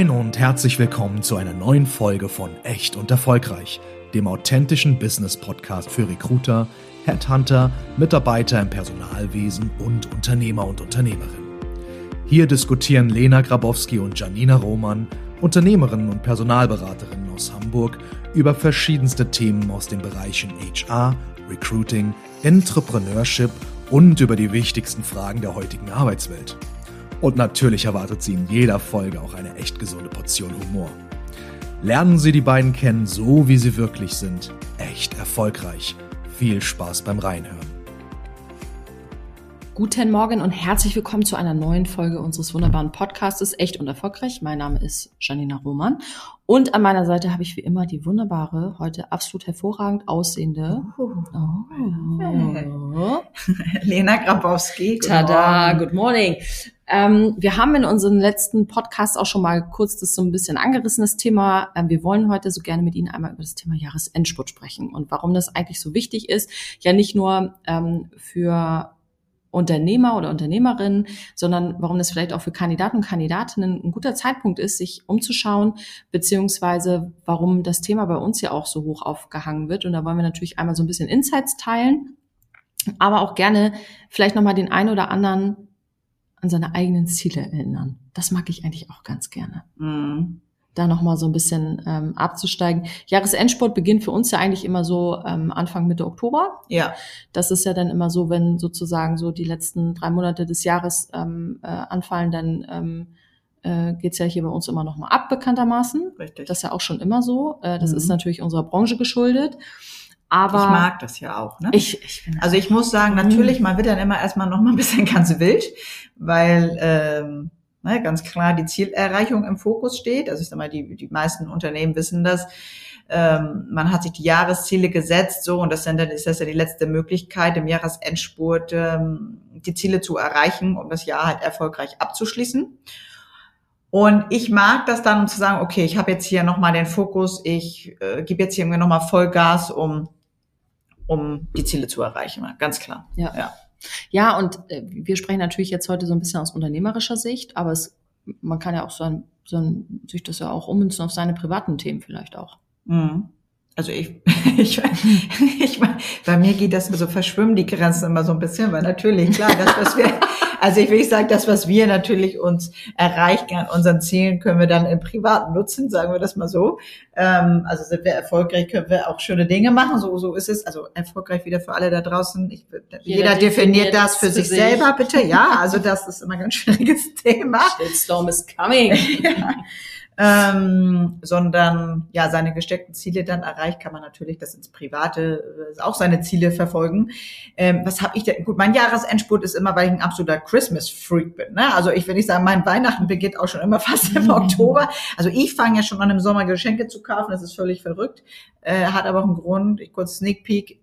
Moin und herzlich willkommen zu einer neuen Folge von Echt und Erfolgreich, dem authentischen Business Podcast für Recruiter, Headhunter, Mitarbeiter im Personalwesen und Unternehmer und Unternehmerinnen. Hier diskutieren Lena Grabowski und Janina Roman, Unternehmerinnen und Personalberaterinnen aus Hamburg, über verschiedenste Themen aus den Bereichen HR, Recruiting, Entrepreneurship und über die wichtigsten Fragen der heutigen Arbeitswelt. Und natürlich erwartet Sie in jeder Folge auch eine echt gesunde Portion Humor. Lernen Sie die beiden kennen, so wie sie wirklich sind. Echt erfolgreich. Viel Spaß beim Reinhören. Guten Morgen und herzlich willkommen zu einer neuen Folge unseres wunderbaren Podcastes Echt und Erfolgreich. Mein Name ist Janina Roman und an meiner Seite habe ich wie immer die wunderbare, heute absolut hervorragend aussehende oh. Lena Grabowski. Tada, good morning. Ähm, wir haben in unserem letzten Podcast auch schon mal kurz das so ein bisschen angerissenes Thema. Ähm, wir wollen heute so gerne mit Ihnen einmal über das Thema Jahresendspurt sprechen und warum das eigentlich so wichtig ist. Ja, nicht nur ähm, für Unternehmer oder Unternehmerinnen, sondern warum das vielleicht auch für Kandidaten und Kandidatinnen ein guter Zeitpunkt ist, sich umzuschauen, beziehungsweise warum das Thema bei uns ja auch so hoch aufgehangen wird. Und da wollen wir natürlich einmal so ein bisschen Insights teilen, aber auch gerne vielleicht nochmal den einen oder anderen an seine eigenen Ziele erinnern. Das mag ich eigentlich auch ganz gerne. Mhm. Da nochmal so ein bisschen ähm, abzusteigen. Jahresendsport beginnt für uns ja eigentlich immer so ähm, Anfang Mitte Oktober. Ja. Das ist ja dann immer so, wenn sozusagen so die letzten drei Monate des Jahres ähm, äh, anfallen, dann ähm, äh, geht ja hier bei uns immer nochmal ab, bekanntermaßen. Richtig. Das ist ja auch schon immer so. Äh, das mhm. ist natürlich unserer Branche geschuldet. Aber ich mag das ja auch. Ne? Ich, ich bin also ich muss sagen, natürlich, man wird dann immer erstmal noch mal ein bisschen ganz wild, weil ähm, ne, ganz klar die Zielerreichung im Fokus steht. Also ich sag mal, die, die meisten Unternehmen wissen das. Ähm, man hat sich die Jahresziele gesetzt, so und das, sind dann, ist das ja die letzte Möglichkeit, im Jahresendspurt ähm, die Ziele zu erreichen, um das Jahr halt erfolgreich abzuschließen. Und ich mag das dann, um zu sagen, okay, ich habe jetzt hier nochmal den Fokus, ich äh, gebe jetzt hier nochmal Vollgas, um um die Ziele zu erreichen. Ganz klar. Ja. Ja, ja und äh, wir sprechen natürlich jetzt heute so ein bisschen aus unternehmerischer Sicht, aber es, man kann ja auch so ein, so ein, sich das ja auch ummünzen auf seine privaten Themen vielleicht auch. Mhm. Also ich, ich, ich, bei mir geht das, also verschwimmen die Grenzen immer so ein bisschen, weil natürlich, klar, das, was wir, also ich will sagen, das, was wir natürlich uns erreichen an unseren Zielen, können wir dann im Privaten nutzen, sagen wir das mal so. Ähm, also sind wir erfolgreich, können wir auch schöne Dinge machen, so, so ist es. Also erfolgreich wieder für alle da draußen. Ich, jeder, jeder definiert, das für, für sich, sich, selber, bitte. Ja, also das ist immer ein ganz schwieriges Thema. Shitstorm is coming. ja ähm, sondern ja seine gesteckten Ziele dann erreicht, kann man natürlich das ins Private äh, auch seine Ziele verfolgen. Ähm, was habe ich denn? Gut, mein Jahresendspurt ist immer, weil ich ein absoluter Christmas-Freak bin. Ne? Also ich will nicht sagen, mein Weihnachten beginnt auch schon immer fast im Oktober. Also ich fange ja schon an im Sommer Geschenke zu kaufen, das ist völlig verrückt. Äh, hat aber auch einen Grund. Ich kurz Sneak Peek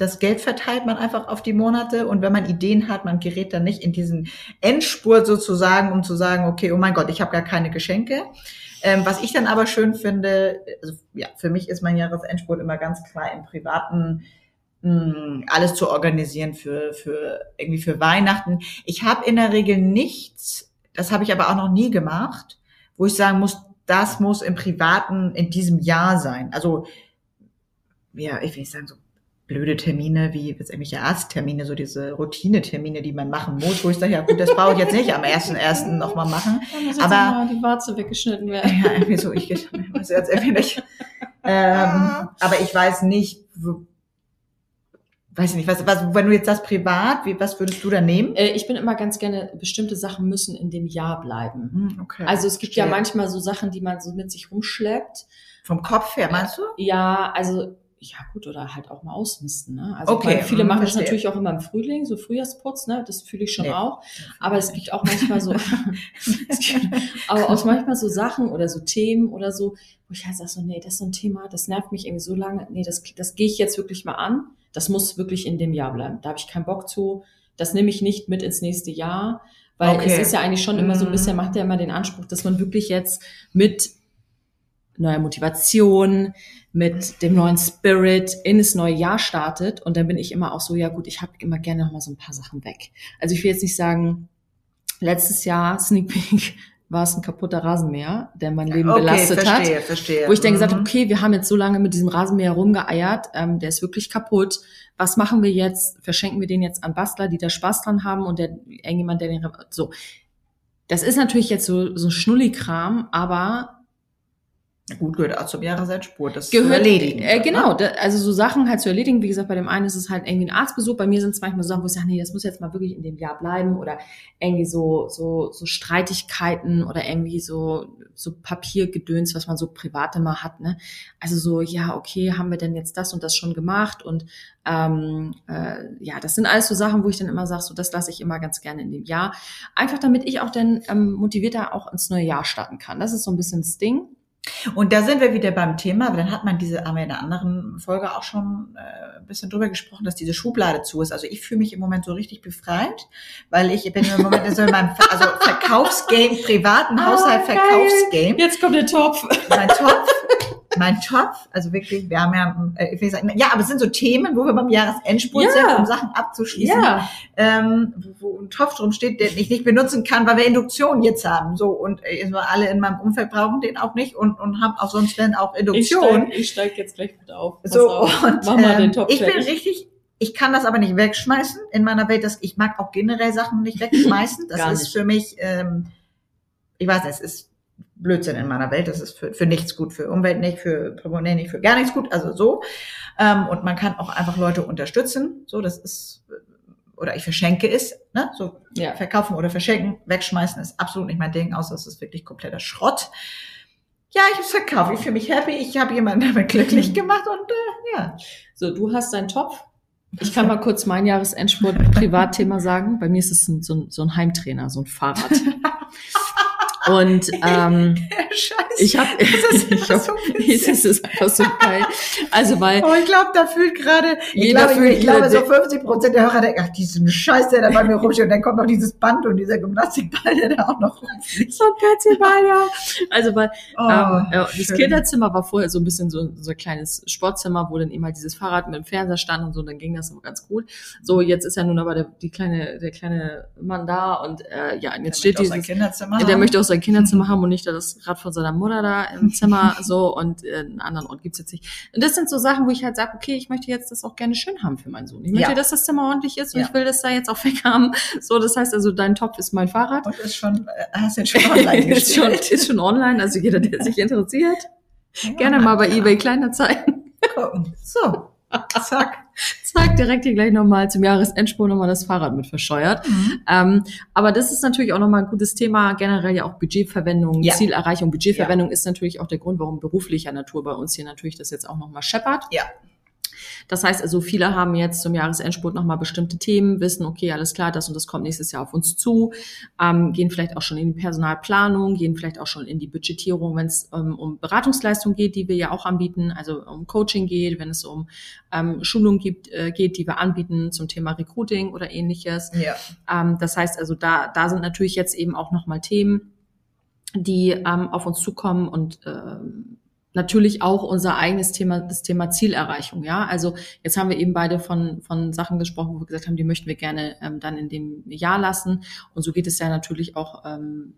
das Geld verteilt man einfach auf die Monate und wenn man Ideen hat, man gerät dann nicht in diesen Endspurt sozusagen, um zu sagen, okay, oh mein Gott, ich habe gar keine Geschenke. Ähm, was ich dann aber schön finde, also ja, für mich ist mein Jahresendspurt immer ganz klar im privaten mh, hm, alles zu organisieren für für irgendwie für Weihnachten. Ich habe in der Regel nichts, das habe ich aber auch noch nie gemacht, wo ich sagen muss, das muss im privaten in diesem Jahr sein. Also ja, ich will nicht sagen so blöde Termine wie jetzt irgendwelche Arzttermine, so diese Routinetermine, die man machen muss, wo ich sage, ja gut, das brauche ich jetzt nicht am ersten ersten nochmal machen. aber die Warze weggeschnitten werden. Ja, irgendwie so, ich weiß jetzt irgendwie nicht. Ähm, aber ich weiß nicht, wo, weiß ich nicht, was, was, wenn du jetzt das privat, wie, was würdest du da nehmen? Äh, ich bin immer ganz gerne, bestimmte Sachen müssen in dem Jahr bleiben. Hm, okay, also es gibt verstehe. ja manchmal so Sachen, die man so mit sich rumschleppt. Vom Kopf her, meinst du? Ja, also ja gut, oder halt auch mal ausmisten. Ne? Also okay, viele machen das natürlich auch immer im Frühling, so Frühjahrsputz, ne? das fühle ich schon nee. auch. Aber es gibt auch manchmal so, aber auch manchmal so Sachen oder so Themen oder so, wo ich halt sage so, nee, das ist so ein Thema, das nervt mich irgendwie so lange, nee, das, das gehe ich jetzt wirklich mal an. Das muss wirklich in dem Jahr bleiben. Da habe ich keinen Bock zu. Das nehme ich nicht mit ins nächste Jahr, weil okay. es ist ja eigentlich schon immer so ein bisschen, macht ja immer den Anspruch, dass man wirklich jetzt mit neuer Motivation, mit dem neuen Spirit in das neue Jahr startet. Und dann bin ich immer auch so, ja gut, ich habe immer gerne noch mal so ein paar Sachen weg. Also ich will jetzt nicht sagen, letztes Jahr Sneak Peek war es ein kaputter Rasenmäher, der mein Leben okay, belastet verstehe, hat. Verstehe, Wo ich dann gesagt Mhm. habe, okay, wir haben jetzt so lange mit diesem Rasenmäher rumgeeiert, ähm, der ist wirklich kaputt. Was machen wir jetzt? Verschenken wir den jetzt an Bastler, die da Spaß dran haben und der irgendjemand, der den so. Das ist natürlich jetzt so so Schnullikram, aber Gut, gehört auch zum Jahresendspurt. Das gehört zu erledigen. Äh, genau, da, also so Sachen halt zu erledigen. Wie gesagt, bei dem einen ist es halt irgendwie ein Arztbesuch. Bei mir sind es manchmal Sachen, wo ich sage, nee, das muss jetzt mal wirklich in dem Jahr bleiben oder irgendwie so so so Streitigkeiten oder irgendwie so so Papiergedöns, was man so privat immer hat. Ne? Also so, ja, okay, haben wir denn jetzt das und das schon gemacht und ähm, äh, ja, das sind alles so Sachen, wo ich dann immer sage, so das lasse ich immer ganz gerne in dem Jahr, einfach damit ich auch dann ähm, motivierter auch ins neue Jahr starten kann. Das ist so ein bisschen das Ding. Und da sind wir wieder beim Thema, aber dann hat man diese, haben wir in einer anderen Folge auch schon äh, ein bisschen drüber gesprochen, dass diese Schublade zu ist. Also ich fühle mich im Moment so richtig befreit, weil ich bin im Moment so in meinem also Verkaufsgame, privaten Ah, Haushalt. Verkaufsgame. Jetzt kommt der Topf. Mein Topf, mein Topf, also wirklich, wir haben ja, äh, ich will sagen, ja, aber es sind so Themen, wo wir beim Jahresendspurt Ja. sind, um Sachen abzuschließen Ja, ähm, wo, wo ein Topf drum steht, den ich nicht benutzen kann, weil wir Induktion jetzt haben. So und äh, alle in meinem Umfeld brauchen den auch nicht und, und haben auch sonst wenn auch Induktion. ich steig jetzt gleich mit auf. Pass so auf. und Mach mal den ähm, Topf ich bin richtig. Ich kann das aber nicht wegschmeißen in meiner Welt. Das, ich mag auch generell Sachen nicht wegschmeißen. Das ist nicht. für mich, ähm, ich weiß nicht, es ist Blödsinn in meiner Welt. Das ist für, für nichts gut, für Umwelt nicht, für Portemonnaie nicht, für gar nichts gut. Also so. Ähm, und man kann auch einfach Leute unterstützen. So, das ist oder ich verschenke es. Ne? So Ja. verkaufen oder verschenken, wegschmeißen ist absolut nicht mein Ding, außer es ist wirklich kompletter Schrott. Ja, ich hab's verkauft. Ich fühle mich happy. Ich habe jemanden damit glücklich gemacht und äh, ja. So, du hast deinen Topf. Ich kann mal kurz mein Jahresendsport-Privatthema sagen. Bei mir ist es ein, so, ein, so ein Heimtrainer, so ein Fahrrad. Und ähm, Scheiße. ich habe, Das ich immer hab, so es ist einfach so geil. Also weil Oh, ich glaube, da fühlt gerade, ich Jeder glaube, ich glaube, so 50 Prozent der Hörer denken, ach, diesen Scheiß, der da bei mir rumsteht. Und dann kommt noch dieses Band und dieser Gymnastikball, der da auch noch rumfliegt. so ein Petsyball, ja. Also weil Oh, ähm, ja, das schön. Kinderzimmer war vorher so ein bisschen so, so ein kleines Sportzimmer, wo dann eben halt dieses Fahrrad mit dem Fernseher stand und so, dann ging das so ganz gut. So, jetzt ist ja nun aber der, die kleine, der kleine Mann da und äh, ja, und jetzt Der steht dieses, der möchte auch sein Kinderzimmer haben und nicht das Rad von seiner Mutter da im Zimmer so und äh, einen anderen Ort gibt's jetzt nicht. Und das sind so Sachen, wo ich halt sage, okay, ich möchte jetzt das auch gerne schön haben für meinen Sohn. Ich möchte, Ja. dass das Zimmer ordentlich ist und Ja. ich will das da jetzt auch weg haben. So, das heißt also, dein Topf ist mein Fahrrad. Und ist schon, äh, hast du schon online ist, schon, ist schon online, also jeder, der sich interessiert, gerne mal bei eBay Kleinanzeigen. gucken. So, zack. Zack, direkt hier gleich nochmal zum Jahresendspurt nochmal das Fahrrad mit verscheuert. Mhm. Ähm, aber das ist natürlich auch nochmal ein gutes Thema, generell ja auch Budgetverwendung, Ja. Zielerreichung. Budgetverwendung ist natürlich auch der Grund, warum beruflicher Natur bei uns hier natürlich das jetzt auch nochmal scheppert. Ja. Das heißt also, viele haben jetzt zum Jahresendspurt nochmal bestimmte Themen, wissen, okay, alles klar, das und das kommt nächstes Jahr auf uns zu, ähm, gehen vielleicht auch schon in die Personalplanung, gehen vielleicht auch schon in die Budgetierung, wenn es ähm, um Beratungsleistung geht, die wir ja auch anbieten, also um Coaching geht, wenn es um ähm, Schulung gibt, äh, geht, die wir anbieten zum Thema Recruiting oder ähnliches. Ja. Ähm, das heißt also, da, da sind natürlich jetzt eben auch nochmal Themen, die ähm, auf uns zukommen und ähm, natürlich auch unser eigenes Thema, das Thema Zielerreichung. Ja, also jetzt haben wir eben beide von von Sachen gesprochen, wo wir gesagt haben, die möchten wir gerne ähm, dann in dem Jahr lassen. Und so geht es ja natürlich auch, ähm,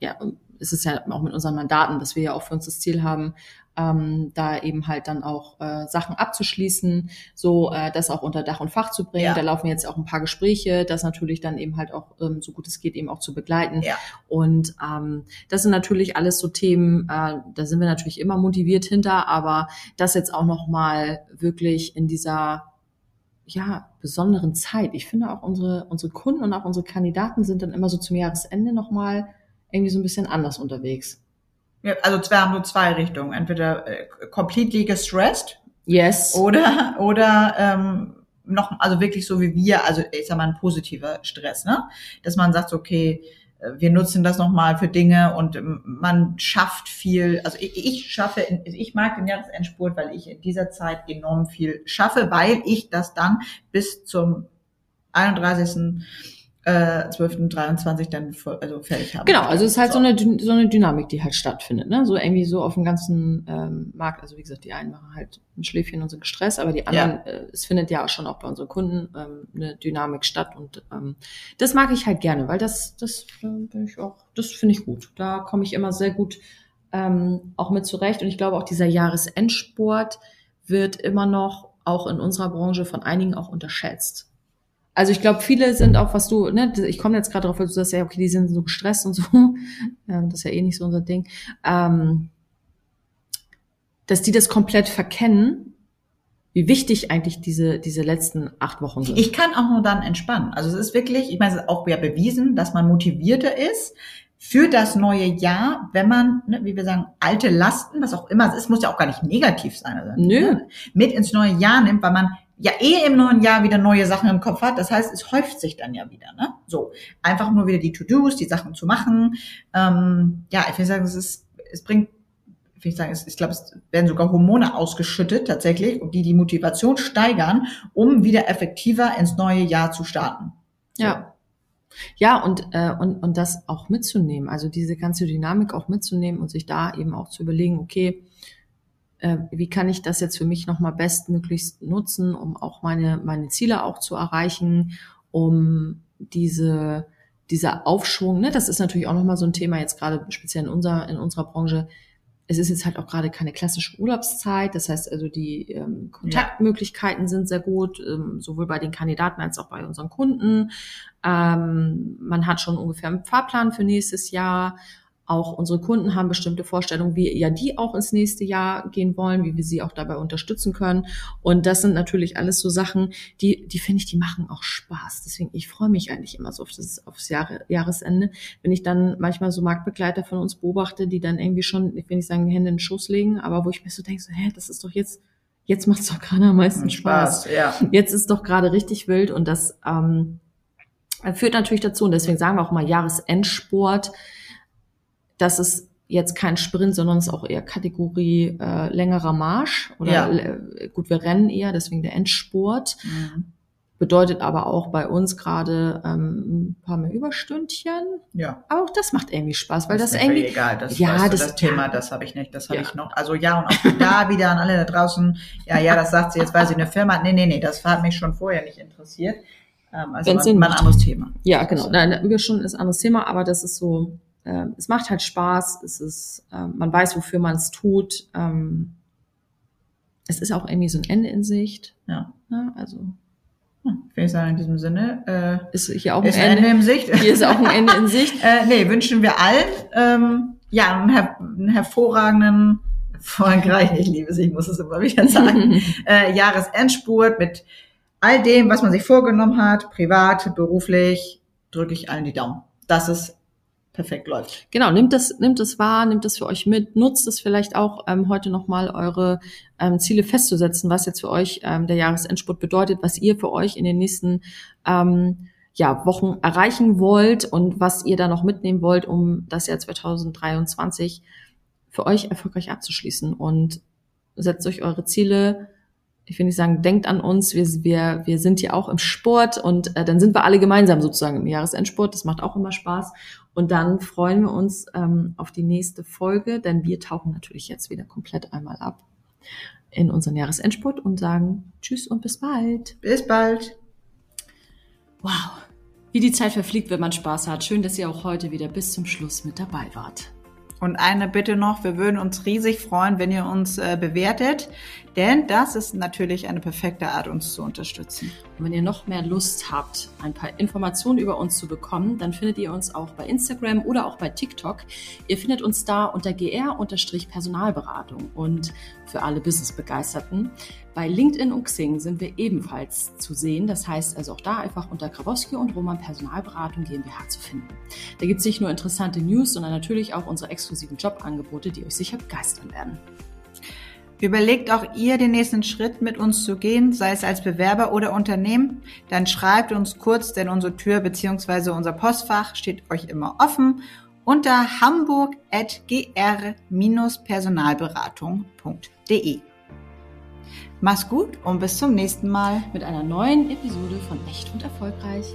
ja, ist es ja auch mit unseren Mandaten, dass wir ja auch für uns das Ziel haben, ähm, da eben halt dann auch äh, Sachen abzuschließen, so äh, das auch unter Dach und Fach zu bringen. Ja. Da laufen jetzt auch ein paar Gespräche, das natürlich dann eben halt auch ähm, so gut es geht eben auch zu begleiten. Ja. Und ähm, das sind natürlich alles so Themen, äh, da sind wir natürlich immer motiviert hinter, aber das jetzt auch noch mal wirklich in dieser ja besonderen Zeit. Ich finde auch unsere unsere Kunden und auch unsere Kandidaten sind dann immer so zum Jahresende noch mal irgendwie so ein bisschen anders unterwegs. Also wir haben nur zwei Richtungen. Entweder äh, completely gestressed Yes. oder oder ähm, noch also wirklich so wie wir, also ich sag mal ein positiver Stress, ne? Dass man sagt, okay, äh, wir nutzen das nochmal für Dinge und ähm, man schafft viel. Also ich, ich schaffe, ich mag den Jahresendspurt, weil ich in dieser Zeit enorm viel schaffe, weil ich das dann bis zum 31. äh, 12.23 dann voll, also fertig haben. Genau, also es ist halt so, eine, Dyn- so eine Dynamik, die halt stattfindet, ne? So irgendwie so auf dem ganzen ähm, Markt. Also wie gesagt, die einen machen halt ein Schläfchen und sind gestresst, aber die anderen, äh, es findet ja auch schon auch bei unseren Kunden ähm, eine Dynamik statt und ähm, das mag ich halt gerne, weil das, das äh, bin ich auch, das finde ich gut. Da komme ich immer sehr gut ähm, auch mit zurecht und ich glaube auch dieser Jahresendsport wird immer noch auch in unserer Branche von einigen auch unterschätzt. Also ich glaube, viele sind auch, was du, ne, ich komme jetzt gerade drauf, weil du sagst, ja, okay, die sind so gestresst und so. Ähm, das ist ja eh nicht so unser Ding. Ähm, dass die das komplett verkennen, wie wichtig eigentlich diese, diese letzten acht Wochen sind. Ich kann auch nur dann entspannen. Also es ist wirklich, ich meine, es ist auch ja bewiesen, dass man motivierter ist für das neue Jahr, wenn man, ne, wie wir sagen, alte Lasten, was auch immer es ist, muss ja auch gar nicht negativ sein, also, Nö. ne, mit ins neue Jahr nimmt, weil man ja eh im neuen Jahr wieder neue Sachen im Kopf hat. Das heißt, es häuft sich dann ja wieder. Ne? So, einfach nur wieder die To-Dos, die Sachen zu machen. Ähm, ja, ich will sagen, es ist, es bringt, ich will sagen, ich glaube, es werden sogar Hormone ausgeschüttet tatsächlich, die die Motivation steigern, um wieder effektiver ins neue Jahr zu starten. So. Ja. Ja, und, äh, und, und das auch mitzunehmen, also diese ganze Dynamik auch mitzunehmen und sich da eben auch zu überlegen, okay, äh, wie kann ich das jetzt für mich nochmal bestmöglichst nutzen, um auch meine, meine Ziele auch zu erreichen, um diese, dieser Aufschwung, ne, das ist natürlich auch nochmal so ein Thema jetzt gerade speziell in unserer, in unserer Branche. Es ist jetzt halt auch gerade keine klassische Urlaubszeit, das heißt also die ähm, Kontaktmöglichkeiten sind sehr gut, ähm, sowohl bei den Kandidaten als auch bei unseren Kunden. Ähm, man hat schon ungefähr einen Fahrplan für nächstes Jahr auch unsere Kunden haben bestimmte Vorstellungen, wie ja die auch ins nächste Jahr gehen wollen, wie wir sie auch dabei unterstützen können. Und das sind natürlich alles so Sachen, die, die finde ich, die machen auch Spaß. Deswegen, ich freue mich eigentlich immer so auf das, aufs Jahre, Jahresende, wenn ich dann manchmal so Marktbegleiter von uns beobachte, die dann irgendwie schon, ich will nicht sagen, Hände in den Schoß legen, aber wo ich mir so denke, so, hä, das ist doch jetzt, jetzt macht's doch gerade am meisten Spaß. ja. Jetzt ist doch gerade richtig wild und das ähm, führt natürlich dazu, und deswegen sagen wir auch mal Jahresendsport, dass es jetzt kein Sprint, sondern es ist auch eher Kategorie äh, längerer Marsch oder Ja. äh, gut, wir rennen eher, deswegen der Endsport. Mhm. Bedeutet aber auch bei uns gerade ähm, ein paar mehr Überstündchen. Ja. Aber auch das macht irgendwie Spaß, weil das, ist mir irgendwie egal. Das, Ja, weißt du, das- das, Thema, das habe ich nicht, das habe Ja. ich noch. Also ja und auch da wieder an alle da draußen. Ja, ja, das sagt sie jetzt, weil sie eine Firma hat. Nee, nee, nee, das hat mich schon vorher nicht interessiert. Ähm, also Wenn's mal, mal ein anderes Thema. Ja, genau. Nein, Überstunden ist ein anderes Thema, aber das ist so, äh, es macht halt Spaß, es ist, äh, man weiß, wofür man es tut. Ähm, es ist auch irgendwie so ein Ende in Sicht. Ja. Ne? Also Hm, Ich will sagen, in diesem Sinne, ist hier auch äh, ein ist Ende. Ende im Sicht. Hier ist auch ein Ende in Sicht. äh, nee, wünschen wir allen ähm, ja einen, her einen hervorragenden, hervorragend, ich liebe sie, ich muss es immer wieder sagen, äh, Jahresendspurt mit all dem, was man sich vorgenommen hat, privat, beruflich, drücke ich allen die Daumen, dass es perfekt läuft. Genau, nimmt das, nimmt es wahr, nimmt es für euch mit, nutzt es vielleicht auch ähm, heute nochmal eure ähm, Ziele festzusetzen, was jetzt für euch ähm, der Jahresendspurt bedeutet, was ihr für euch in den nächsten ähm, ja, Wochen erreichen wollt und was ihr da noch mitnehmen wollt, um das Jahr 2023 für euch erfolgreich abzuschließen. Und setzt euch eure Ziele. Ich will nicht sagen, denkt an uns, wir, wir, wir sind hier auch im Sport und äh, dann sind wir alle gemeinsam sozusagen im Jahresendsport. Das macht auch immer Spaß. Und dann freuen wir uns ähm, auf die nächste Folge, denn wir tauchen natürlich jetzt wieder komplett einmal ab in unseren Jahresendspurt und sagen Tschüss und bis bald. Bis bald. Wow, wie die Zeit verfliegt, wenn man Spaß hat. Schön, dass ihr auch heute wieder bis zum Schluss mit dabei wart. Und eine Bitte noch, wir würden uns riesig freuen, wenn ihr uns äh, bewertet, denn das ist natürlich eine perfekte Art, uns zu unterstützen. Und wenn ihr noch mehr Lust habt, ein paar Informationen über uns zu bekommen, dann findet ihr uns auch bei Instagram oder auch bei TikTok. Ihr findet uns da unter gr-personalberatung und für alle Business-Begeisterten. Bei LinkedIn und Xing sind wir ebenfalls zu sehen. Das heißt also auch da einfach unter Grabowski und Roman Personalberatung GmbH zu finden. Da gibt es nicht nur interessante News, sondern natürlich auch unsere exklusiven Jobangebote, die euch sicher begeistern werden. Überlegt auch ihr, den nächsten Schritt mit uns zu gehen, sei es als Bewerber oder Unternehmen, dann schreibt uns kurz, denn unsere Tür bzw. unser Postfach steht euch immer offen unter hamburg.gr-personalberatung.de. Mach's gut und bis zum nächsten Mal. Mit einer neuen Episode von Echt und Erfolgreich.